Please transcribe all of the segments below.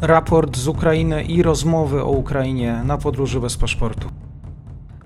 raport z Ukrainy i rozmowy o Ukrainie na podróży bez paszportu.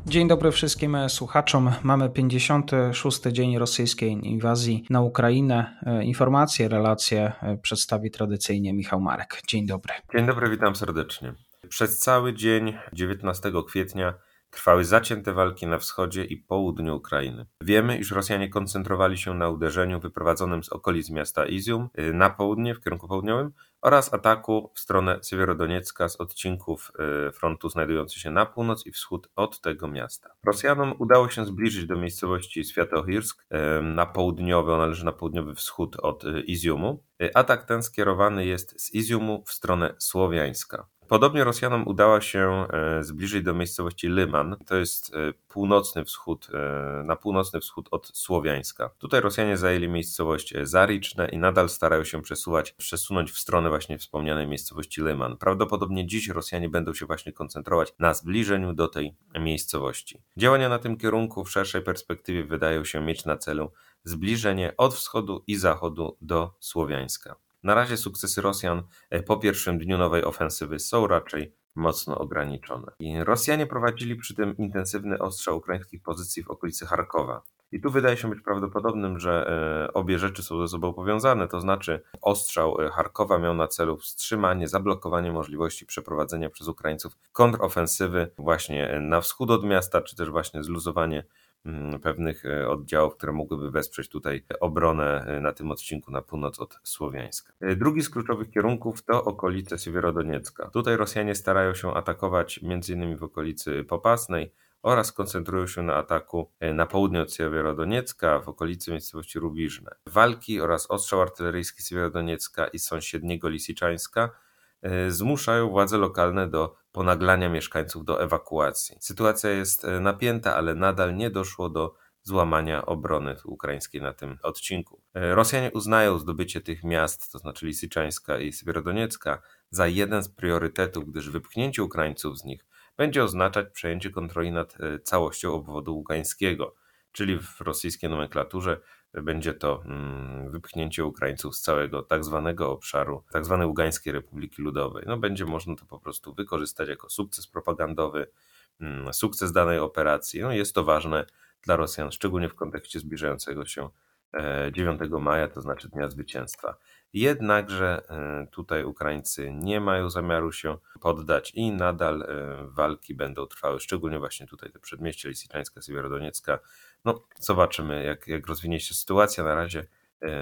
Dzień dobry wszystkim słuchaczom. Mamy 56. dzień rosyjskiej inwazji na Ukrainę. Informacje, relacje przedstawi tradycyjnie Michał Marek. Dzień dobry. Dzień dobry, witam serdecznie. Przez cały dzień 19 kwietnia Trwały zacięte walki na wschodzie i południu Ukrainy. Wiemy, iż Rosjanie koncentrowali się na uderzeniu wyprowadzonym z okolic miasta Izium y, na południe, w kierunku południowym oraz ataku w stronę Siewierodoniecka z odcinków y, frontu znajdujących się na północ i wschód od tego miasta. Rosjanom udało się zbliżyć do miejscowości Światohirsk y, na południowy, on należy na południowy wschód od Iziumu. Atak ten skierowany jest z Iziumu w stronę Słowiańska. Podobnie Rosjanom udało się e, zbliżyć do miejscowości Lyman. To jest e, północny wschód, e, na północny wschód od Słowiańska. Tutaj Rosjanie zajęli miejscowość Zariczne i nadal starają się przesuwać, przesunąć w stronę właśnie wspomnianej miejscowości Lyman. Prawdopodobnie dziś Rosjanie będą się właśnie koncentrować na zbliżeniu do tej miejscowości. Działania na tym kierunku w szerszej perspektywie wydają się mieć na celu zbliżenie od wschodu i zachodu do Słowiańska. Na razie sukcesy Rosjan e, po pierwszym dniu nowej ofensywy są raczej mocno ograniczone. I Rosjanie prowadzili przy tym intensywny ostrzał ukraińskich pozycji w okolicy Charkowa. I tu wydaje się być prawdopodobnym, że e, obie rzeczy są ze sobą powiązane, to znaczy ostrzał e, Charkowa miał na celu wstrzymanie, zablokowanie możliwości przeprowadzenia przez Ukraińców kontrofensywy właśnie na wschód od miasta, czy też właśnie zluzowanie pewnych e, oddziałów, które mogłyby wesprzeć tutaj obronę e, na tym odcinku na północ od Słowiańska. E, drugi z kluczowych kierunków to okolice Siewierodoniecka. Tutaj Rosjanie starają się atakować m.in. w okolicy Popasnej oraz koncentrują się na ataku na południe od Siewierodoniecka w okolicy miejscowości Rubiżne. Walki oraz ostrzał artyleryjski Siewierodoniecka i sąsiedniego Lisiczańska zmuszają władze lokalne do ponaglania mieszkańców do ewakuacji. Sytuacja jest e, napięta, ale nadal nie doszło do złamania obrony ukraińskiej na tym odcinku. E, Rosjanie uznają zdobycie tych miast, to znaczy Lisiczańska i Sywierodoniecka, za jeden z priorytetów, gdyż wypchnięcie Ukraińców z nich będzie oznaczać przejęcie kontroli nad całością obwodu ługańskiego, czyli w rosyjskiej nomenklaturze będzie to mm, wypchnięcie Ukraińców z całego tak zwanego obszaru, tak zwanej Ługańskiej Republiki Ludowej. No, będzie można to po prostu wykorzystać jako sukces propagandowy, mm, sukces danej operacji. No, jest to ważne dla Rosjan, szczególnie w kontekście zbliżającego się 9 e, maja, to znaczy Dnia Zwycięstwa. Jednakże e, tutaj Ukraińcy nie mają zamiaru się poddać i nadal e, walki będą trwały, szczególnie właśnie tutaj te przedmieście Lisiczańska, Siewierodoniecka. No, zobaczymy, jak, jak rozwinie się sytuacja. Na razie,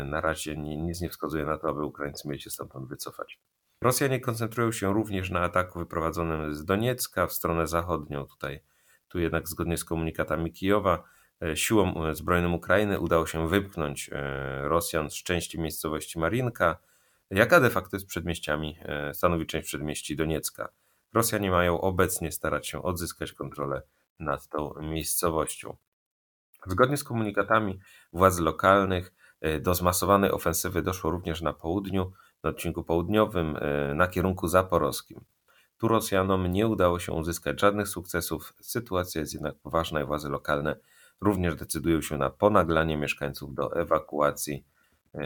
na razie nic nie wskazuje na to, aby Ukraińcy mieli się stamtąd wycofać. Rosjanie koncentrują się również na ataku wyprowadzonym z Doniecka w stronę zachodnią. Tutaj, tu jednak zgodnie z komunikatami Kijowa, E, siłom e, zbrojnym Ukrainy udało się wypchnąć e, Rosjan z części miejscowości Marinka, jaka de facto jest przedmieściami, stanowi część przedmieści Doniecka. Rosjanie mają obecnie starać się odzyskać kontrolę nad tą miejscowością. Zgodnie z komunikatami władz lokalnych do zmasowanej ofensywy doszło również na południu, na odcinku południowym, na kierunku zaporowskim. Tu Rosjanom nie udało się uzyskać żadnych sukcesów, sytuacja jest jednak poważna i władze lokalne również decydują się na ponaglanie mieszkańców do ewakuacji, e,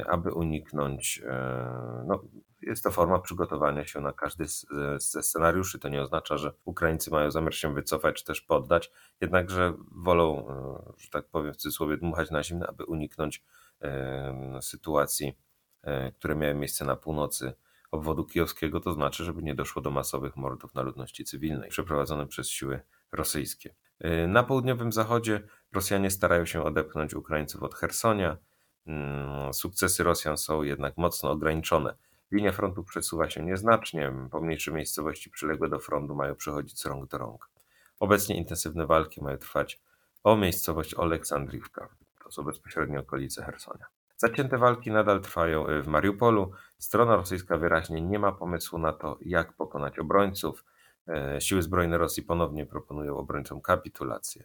aby uniknąć. E, no, jest to forma przygotowania się na każdy ze scenariuszy. To nie oznacza, że Ukraińcy mają zamiar się wycofać czy też poddać, jednakże wolą, e, że tak powiem w cudzysłowie, dmuchać na zimne, aby uniknąć sytuacji, które miały miejsce na północy obwodu kijowskiego, to znaczy, żeby nie doszło do masowych mordów na ludności cywilnej przeprowadzone przez siły rosyjskie. Na południowym zachodzie Rosjanie starają się odepchnąć Ukraińców od Hersonia. Mm, sukcesy Rosjan są jednak mocno ograniczone. Linia frontu przesuwa się nieznacznie, pomniejsze miejscowości przyległe do frontu mają przechodzić z rąk do rąk. Obecnie intensywne walki mają trwać o miejscowość Oleksandriwka, to są bezpośrednie okolice Hersonia. Zacięte walki nadal trwają y, w Mariupolu. Strona rosyjska wyraźnie nie ma pomysłu na to, jak pokonać obrońców. E, siły zbrojne Rosji ponownie proponują obrońcom kapitulację.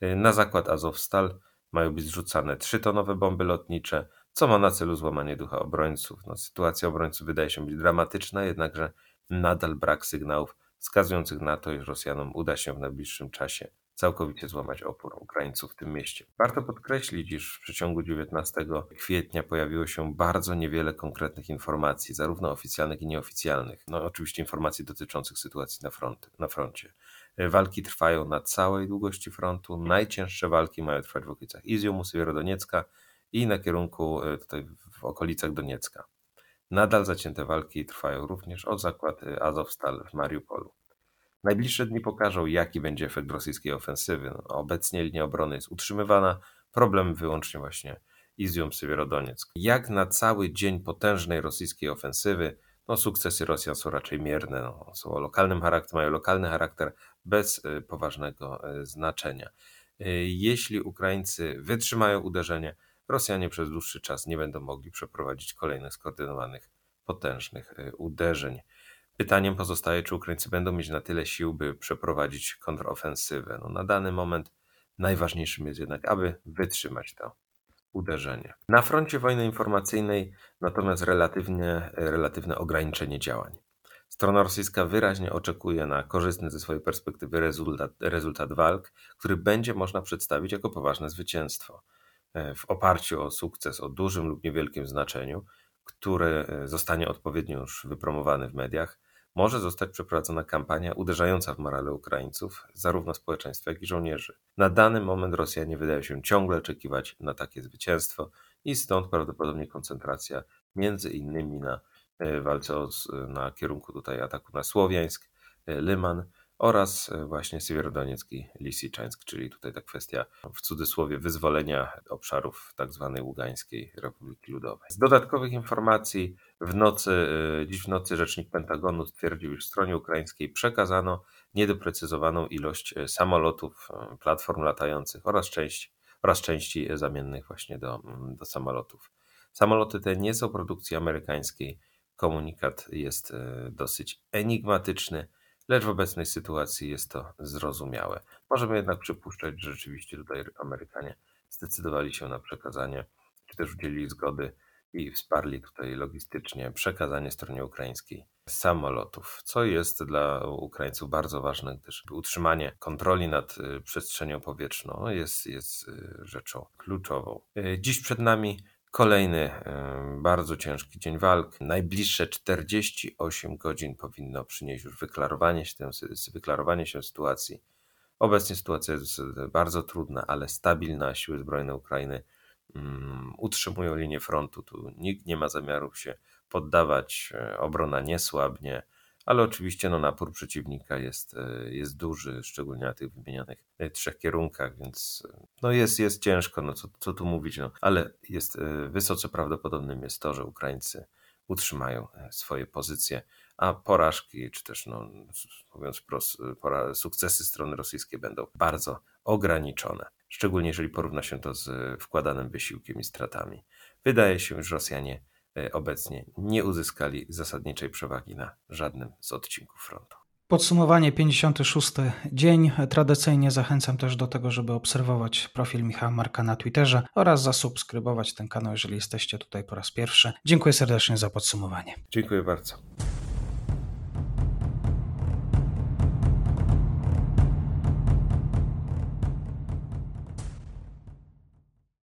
E, na zakład Azowstal mają być zrzucane trzytonowe bomby lotnicze, co ma na celu złamanie ducha obrońców. No, sytuacja obrońców wydaje się być dramatyczna, jednakże nadal brak sygnałów wskazujących na to, iż Rosjanom uda się w najbliższym czasie całkowicie złamać opór Ukraińców w tym mieście. Warto podkreślić, iż w przeciągu 19 kwietnia pojawiło się bardzo niewiele konkretnych informacji, zarówno oficjalnych i nieoficjalnych. No oczywiście informacji dotyczących sytuacji na, front, na froncie. Walki trwają na całej długości frontu. Najcięższe walki mają trwać w okolicach Izjumu, Sywierodoniecka i na kierunku e, tutaj w okolicach Doniecka. Nadal zacięte walki trwają również o zakład e, Azovstal w Mariupolu. Najbliższe dni pokażą, jaki będzie efekt rosyjskiej ofensywy. No, obecnie linia obrony jest utrzymywana, problem wyłącznie właśnie Izjum, Sywierodonieck. Jak na cały dzień potężnej rosyjskiej ofensywy, no sukcesy Rosjan są raczej mierne, no, są o lokalnym charakterze, mają lokalny charakter bez y, poważnego y, znaczenia. Y, jeśli Ukraińcy wytrzymają uderzenie, Rosjanie przez dłuższy czas nie będą mogli przeprowadzić kolejnych skoordynowanych, potężnych uderzeń. Pytaniem pozostaje, czy Ukraińcy będą mieć na tyle sił, by przeprowadzić kontrofensywę. No, na dany moment najważniejszym jest jednak, aby wytrzymać to uderzenie. Na froncie wojny informacyjnej natomiast relatywnie, relatywne ograniczenie działań. Strona rosyjska wyraźnie oczekuje na korzystny ze swojej perspektywy rezultat, rezultat walk, który będzie można przedstawić jako poważne zwycięstwo. E, w oparciu o sukces o dużym lub niewielkim znaczeniu, który e, zostanie odpowiednio już wypromowany w mediach, może zostać przeprowadzona kampania uderzająca w morale Ukraińców, zarówno społeczeństwa, jak i żołnierzy. Na dany moment Rosjanie wydają się ciągle oczekiwać na takie zwycięstwo i stąd prawdopodobnie koncentracja między innymi na e, walce na kierunku tutaj ataku na Słowiańsk, e, Lyman, oraz e, właśnie Siewierodonieck i Lisiczańsk, czyli tutaj ta kwestia w cudzysłowie wyzwolenia obszarów tzw. Tak Ługańskiej Republiki Ludowej. Z dodatkowych informacji w nocy, dziś w nocy rzecznik Pentagonu stwierdził, iż stronie ukraińskiej przekazano niedoprecyzowaną ilość samolotów, platform latających oraz części, oraz części zamiennych właśnie do, do samolotów. Samoloty te nie są produkcji amerykańskiej. Komunikat jest dosyć enigmatyczny lecz w obecnej sytuacji jest to zrozumiałe. Możemy jednak przypuszczać, że rzeczywiście tutaj Amerykanie zdecydowali się na przekazanie, czy też udzielili zgody i wsparli tutaj logistycznie przekazanie stronie ukraińskiej samolotów, co jest dla Ukraińców bardzo ważne, gdyż utrzymanie kontroli nad y, przestrzenią powietrzną jest, jest y, rzeczą kluczową. Dziś przed nami Kolejny bardzo ciężki dzień walk. Najbliższe 48 godzin powinno przynieść już wyklarowanie się, wyklarowanie się sytuacji. Obecnie sytuacja jest bardzo trudna, ale stabilna. Siły zbrojne Ukrainy um, utrzymują linię frontu. Tu nikt nie ma zamiaru się poddawać. E, obrona nie słabnie ale oczywiście no, napór przeciwnika jest, e, jest duży, szczególnie na tych wymienionych e, trzech kierunkach, więc e, no jest, jest ciężko, no co, co tu mówić, no, ale jest wysoce prawdopodobnym jest to, że Ukraińcy utrzymają swoje pozycje, a porażki, czy też no, mówiąc wprost, sukcesy strony rosyjskiej będą bardzo ograniczone, szczególnie jeżeli porówna się to z wkładanym wysiłkiem i stratami. Wydaje się, że Rosjanie obecnie nie uzyskali zasadniczej przewagi na żadnym z odcinków frontu. Podsumowanie 56 dzień. Tradycyjnie zachęcam też do tego, żeby obserwować profil Michała Marka na Twitterze oraz zasubskrybować ten kanał, jeżeli jesteście tutaj po raz pierwszy. Dziękuję serdecznie za podsumowanie. Dziękuję bardzo.